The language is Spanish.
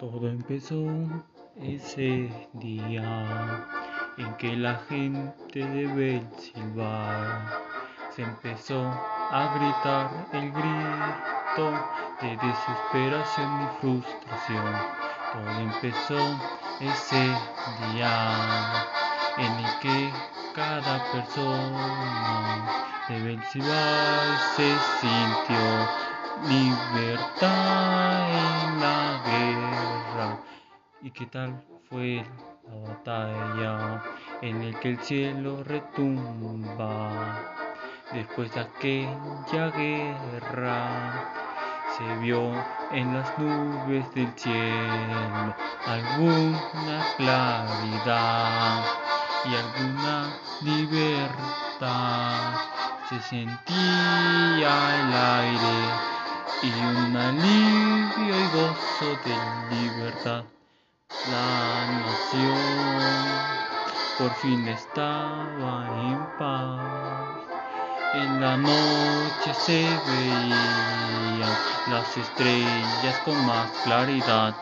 Todo empezó ese día en que la gente de Belsilva se empezó a gritar el grito de desesperación y frustración. Todo empezó ese día en el que cada persona de Belsilva se sintió libertad. ¿Y qué tal fue la batalla en el que el cielo retumba? Después de aquella guerra se vio en las nubes del cielo alguna claridad y alguna libertad. Se sentía el aire y un alivio y gozo de libertad. La nación por fin estaba en paz. En la noche se veían las estrellas con más claridad.